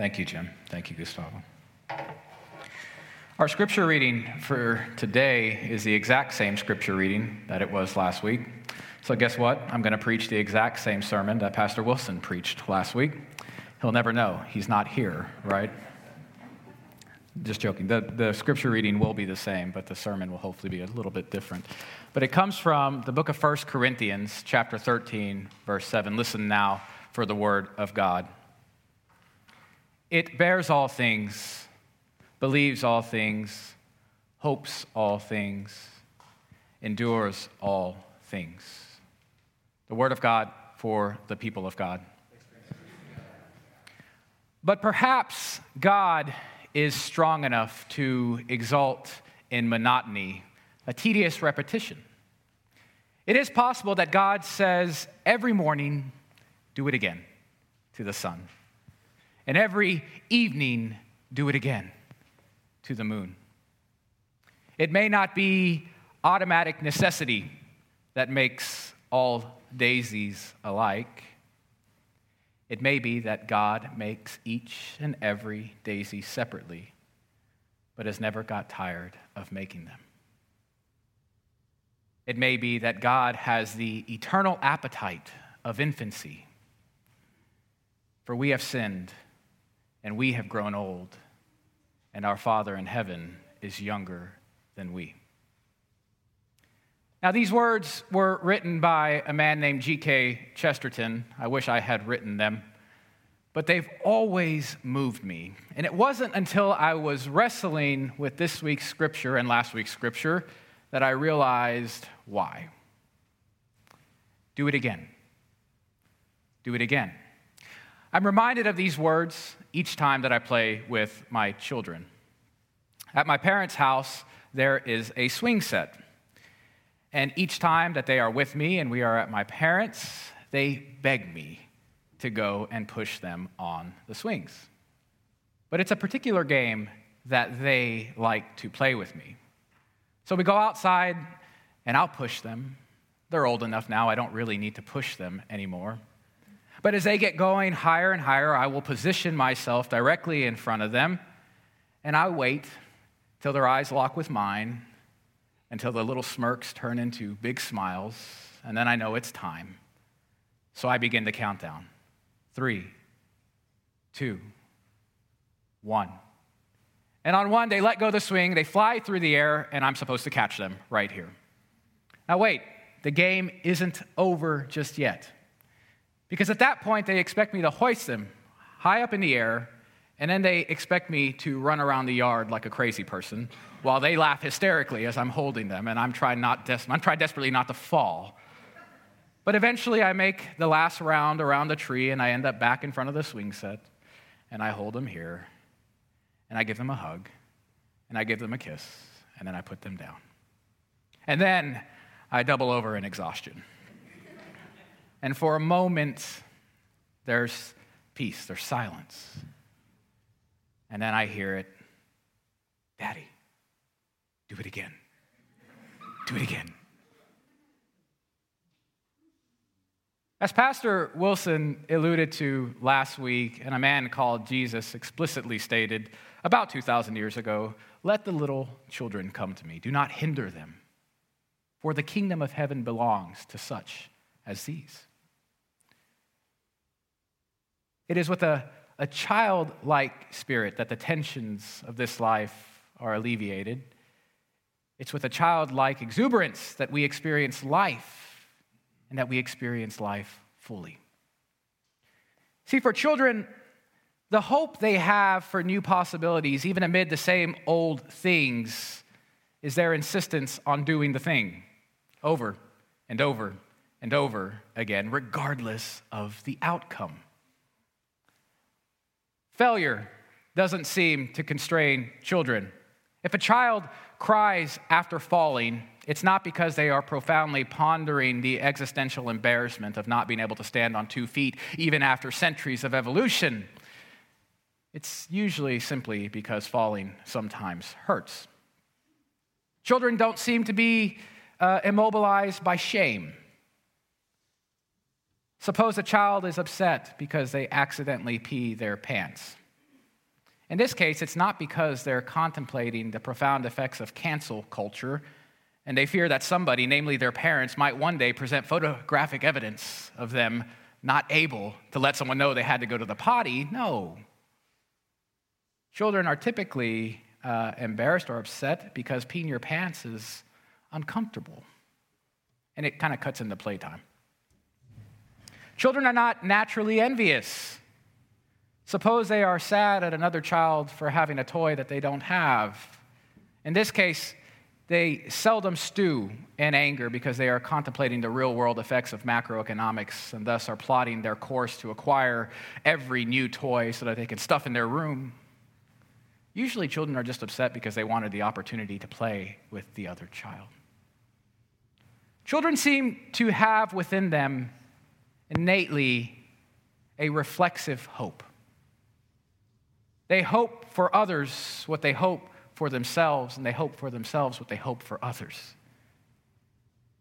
Thank you, Jim. Thank you, Gustavo. Our scripture reading for today is the exact same scripture reading that it was last week. So, guess what? I'm going to preach the exact same sermon that Pastor Wilson preached last week. He'll never know. He's not here, right? Just joking. The, the scripture reading will be the same, but the sermon will hopefully be a little bit different. But it comes from the book of 1 Corinthians, chapter 13, verse 7. Listen now for the word of God. It bears all things, believes all things, hopes all things, endures all things. The word of God for the people of God. But perhaps God is strong enough to exalt in monotony, a tedious repetition. It is possible that God says every morning, do it again to the sun, and every evening, do it again to the moon. It may not be automatic necessity that makes all daisies alike. It may be that God makes each and every daisy separately, but has never got tired of making them. It may be that God has the eternal appetite of infancy. For we have sinned, and we have grown old, and our Father in heaven is younger than we. Now, these words were written by a man named G.K. Chesterton. I wish I had written them, but they've always moved me. And it wasn't until I was wrestling with this week's scripture and last week's scripture that I realized why. Do it again. Do it again. I'm reminded of these words each time that I play with my children. At my parents' house, there is a swing set. And each time that they are with me and we are at my parents', they beg me to go and push them on the swings. But it's a particular game that they like to play with me. So we go outside and I'll push them. They're old enough now, I don't really need to push them anymore. But as they get going higher and higher, I will position myself directly in front of them and I wait till their eyes lock with mine until the little smirks turn into big smiles, and then I know it's time. So I begin the countdown three, two, one. And on one, they let go the swing, they fly through the air, and I'm supposed to catch them right here. Now, wait, the game isn't over just yet. Because at that point, they expect me to hoist them high up in the air, and then they expect me to run around the yard like a crazy person while they laugh hysterically as I'm holding them, and I'm trying, not des- I'm trying desperately not to fall. But eventually, I make the last round around the tree, and I end up back in front of the swing set, and I hold them here, and I give them a hug, and I give them a kiss, and then I put them down. And then I double over in exhaustion. And for a moment, there's peace, there's silence. And then I hear it Daddy. Do it again. Do it again. As Pastor Wilson alluded to last week, and a man called Jesus explicitly stated about 2,000 years ago, let the little children come to me. Do not hinder them, for the kingdom of heaven belongs to such as these. It is with a, a childlike spirit that the tensions of this life are alleviated it's with a childlike exuberance that we experience life and that we experience life fully. See, for children, the hope they have for new possibilities, even amid the same old things, is their insistence on doing the thing over and over and over again, regardless of the outcome. Failure doesn't seem to constrain children. If a child cries after falling, it's not because they are profoundly pondering the existential embarrassment of not being able to stand on two feet, even after centuries of evolution. It's usually simply because falling sometimes hurts. Children don't seem to be uh, immobilized by shame. Suppose a child is upset because they accidentally pee their pants. In this case, it's not because they're contemplating the profound effects of cancel culture and they fear that somebody, namely their parents, might one day present photographic evidence of them not able to let someone know they had to go to the potty. No. Children are typically uh, embarrassed or upset because peeing your pants is uncomfortable. And it kind of cuts into playtime. Children are not naturally envious. Suppose they are sad at another child for having a toy that they don't have. In this case, they seldom stew in anger because they are contemplating the real world effects of macroeconomics and thus are plotting their course to acquire every new toy so that they can stuff in their room. Usually, children are just upset because they wanted the opportunity to play with the other child. Children seem to have within them innately a reflexive hope. They hope for others what they hope for themselves, and they hope for themselves what they hope for others.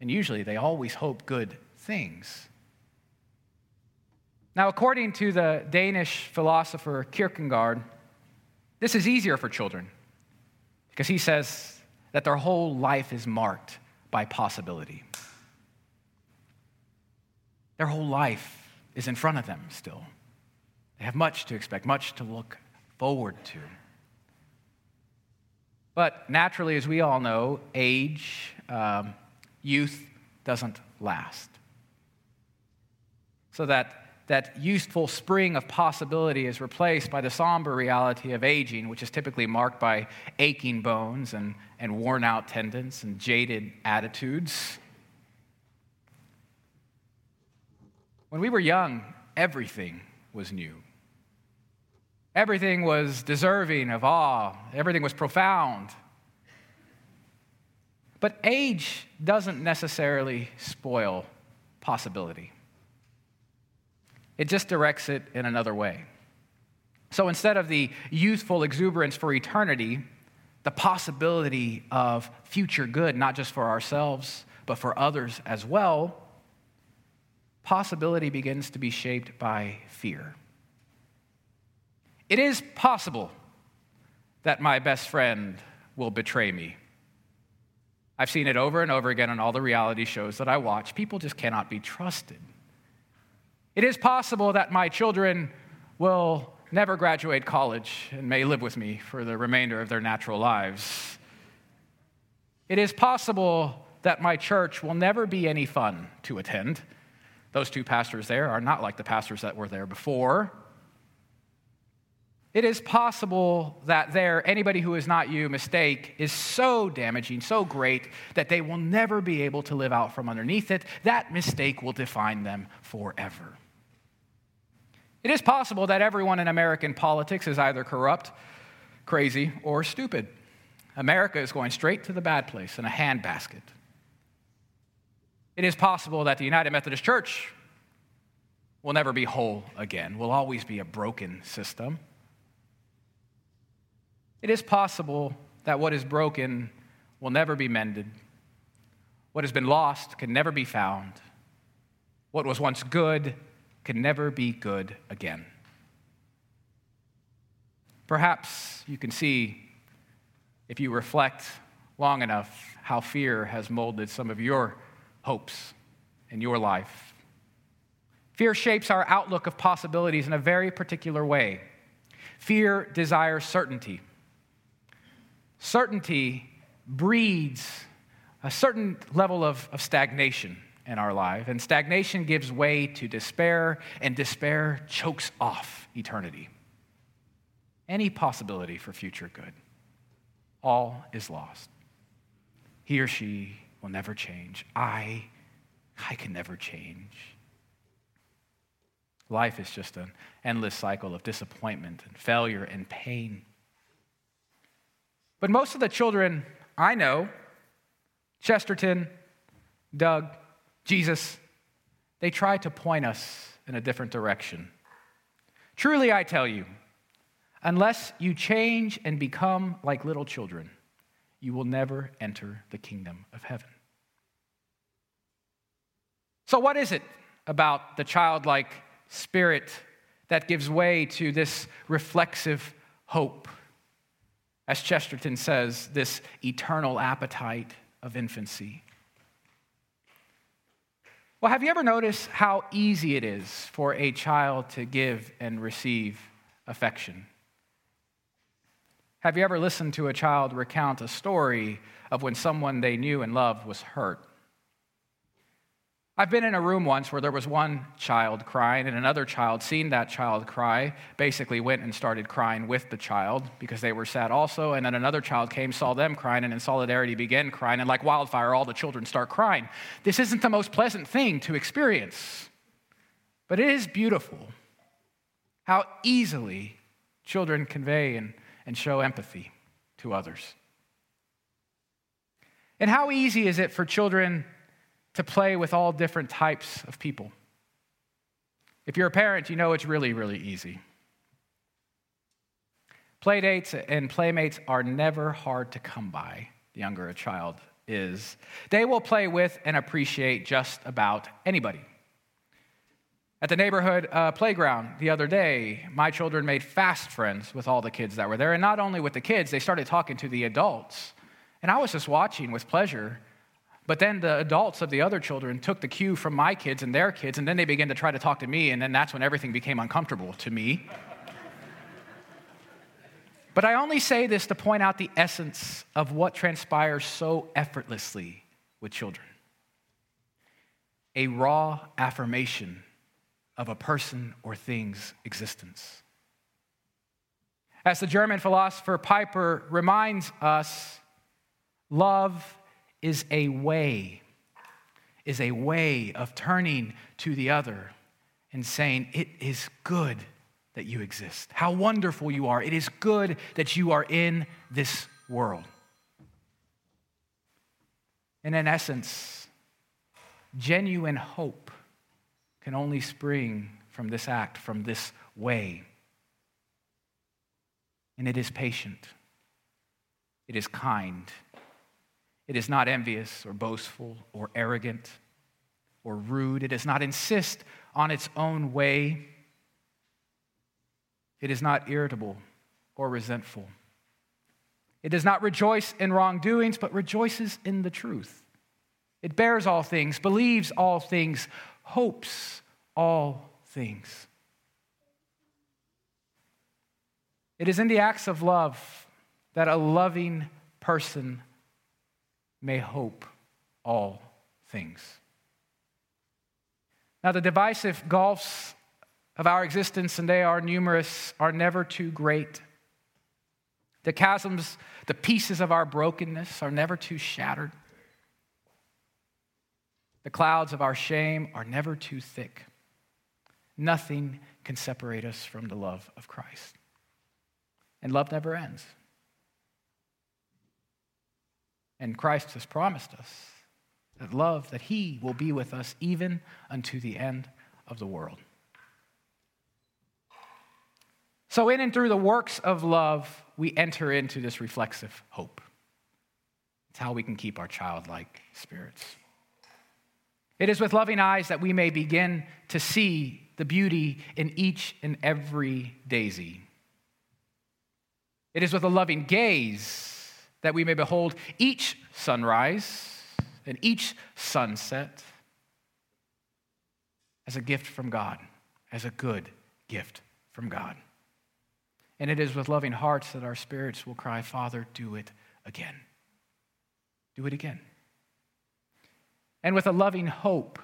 And usually they always hope good things. Now, according to the Danish philosopher Kierkegaard, this is easier for children because he says that their whole life is marked by possibility. Their whole life is in front of them still. They have much to expect, much to look forward to. But naturally, as we all know, age, um, youth doesn't last. So that, that youthful spring of possibility is replaced by the somber reality of aging, which is typically marked by aching bones and, and worn out tendons and jaded attitudes. When we were young, everything was new. Everything was deserving of awe, everything was profound. But age doesn't necessarily spoil possibility, it just directs it in another way. So instead of the youthful exuberance for eternity, the possibility of future good, not just for ourselves, but for others as well, possibility begins to be shaped by fear. It is possible that my best friend will betray me. I've seen it over and over again on all the reality shows that I watch. People just cannot be trusted. It is possible that my children will never graduate college and may live with me for the remainder of their natural lives. It is possible that my church will never be any fun to attend. Those two pastors there are not like the pastors that were there before. It is possible that there, anybody who is not you, mistake is so damaging, so great, that they will never be able to live out from underneath it. That mistake will define them forever. It is possible that everyone in American politics is either corrupt, crazy, or stupid. America is going straight to the bad place in a handbasket. It is possible that the United Methodist Church will never be whole again, will always be a broken system. It is possible that what is broken will never be mended. What has been lost can never be found. What was once good can never be good again. Perhaps you can see, if you reflect long enough, how fear has molded some of your hopes in your life. Fear shapes our outlook of possibilities in a very particular way. Fear desires certainty. Certainty breeds a certain level of, of stagnation in our life, and stagnation gives way to despair, and despair chokes off eternity. Any possibility for future good. All is lost. He or she will never change. I, I can never change. Life is just an endless cycle of disappointment and failure and pain. But most of the children I know, Chesterton, Doug, Jesus, they try to point us in a different direction. Truly, I tell you, unless you change and become like little children, you will never enter the kingdom of heaven. So, what is it about the childlike spirit that gives way to this reflexive hope. As Chesterton says, this eternal appetite of infancy. Well, have you ever noticed how easy it is for a child to give and receive affection? Have you ever listened to a child recount a story of when someone they knew and loved was hurt? I've been in a room once where there was one child crying, and another child, seeing that child cry, basically went and started crying with the child because they were sad also. And then another child came, saw them crying, and in solidarity began crying. And like wildfire, all the children start crying. This isn't the most pleasant thing to experience, but it is beautiful how easily children convey and, and show empathy to others. And how easy is it for children to play with all different types of people. If you're a parent, you know it's really, really easy. Playdates and playmates are never hard to come by, the younger a child is. They will play with and appreciate just about anybody. At the neighborhood uh, playground the other day, my children made fast friends with all the kids that were there. And not only with the kids, they started talking to the adults. And I was just watching with pleasure but then the adults of the other children took the cue from my kids and their kids, and then they began to try to talk to me, and then that's when everything became uncomfortable to me. but I only say this to point out the essence of what transpires so effortlessly with children a raw affirmation of a person or thing's existence. As the German philosopher Pieper reminds us, love is a way, is a way of turning to the other and saying, It is good that you exist. How wonderful you are. It is good that you are in this world. And in essence, genuine hope can only spring from this act, from this way. And it is patient, it is kind, it is not envious or boastful or arrogant or rude. It does not insist on its own way. It is not irritable or resentful. It does not rejoice in wrongdoings, but rejoices in the truth. It bears all things, believes all things, hopes all things. It is in the acts of love that a loving person may hope all things. Now, the divisive gulfs of our existence, and they are numerous, are never too great. The chasms, the pieces of our brokenness are never too shattered. The clouds of our shame are never too thick. Nothing can separate us from the love of Christ. And love never ends. And Christ has promised us that love, that He will be with us even unto the end of the world. So, in and through the works of love, we enter into this reflexive hope. It's how we can keep our childlike spirits. It is with loving eyes that we may begin to see the beauty in each and every daisy. It is with a loving gaze that we may behold each sunrise and each sunset as a gift from God, as a good gift from God. And it is with loving hearts that our spirits will cry, Father, do it again. Do it again. And with a loving hope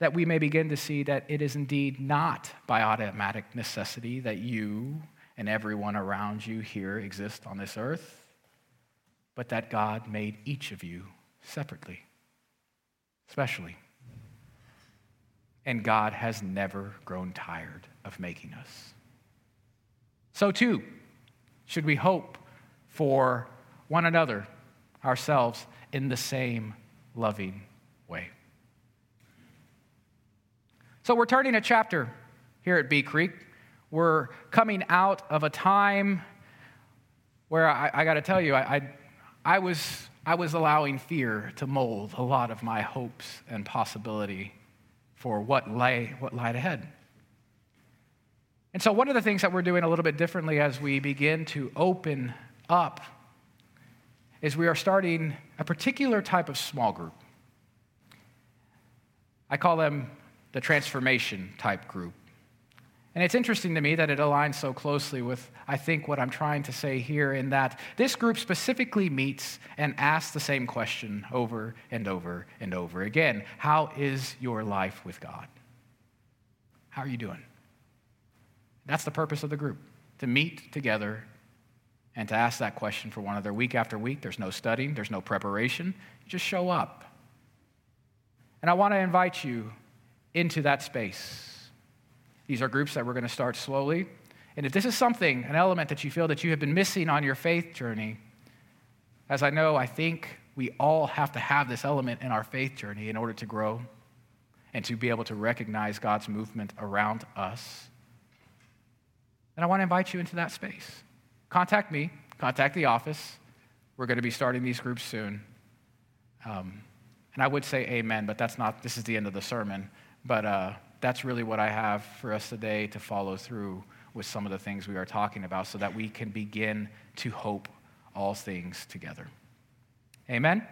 that we may begin to see that it is indeed not by automatic necessity that you and everyone around you here exist on this earth, but that God made each of you separately, especially. And God has never grown tired of making us. So, too, should we hope for one another, ourselves, in the same loving way. So, we're turning a chapter here at Bee Creek. We're coming out of a time where I, I got to tell you, I, I, I, was, I was allowing fear to mold a lot of my hopes and possibility for what lay, what lied ahead. And so, one of the things that we're doing a little bit differently as we begin to open up is we are starting a particular type of small group. I call them the transformation type group. And it's interesting to me that it aligns so closely with, I think, what I'm trying to say here, in that this group specifically meets and asks the same question over and over and over again How is your life with God? How are you doing? That's the purpose of the group to meet together and to ask that question for one another week after week. There's no studying, there's no preparation. You just show up. And I want to invite you into that space. These are groups that we're going to start slowly. And if this is something, an element that you feel that you have been missing on your faith journey, as I know, I think we all have to have this element in our faith journey in order to grow and to be able to recognize God's movement around us. And I want to invite you into that space. Contact me, contact the office. We're going to be starting these groups soon. Um, and I would say amen, but that's not, this is the end of the sermon. But uh, that's really what I have for us today to follow through with some of the things we are talking about so that we can begin to hope all things together. Amen?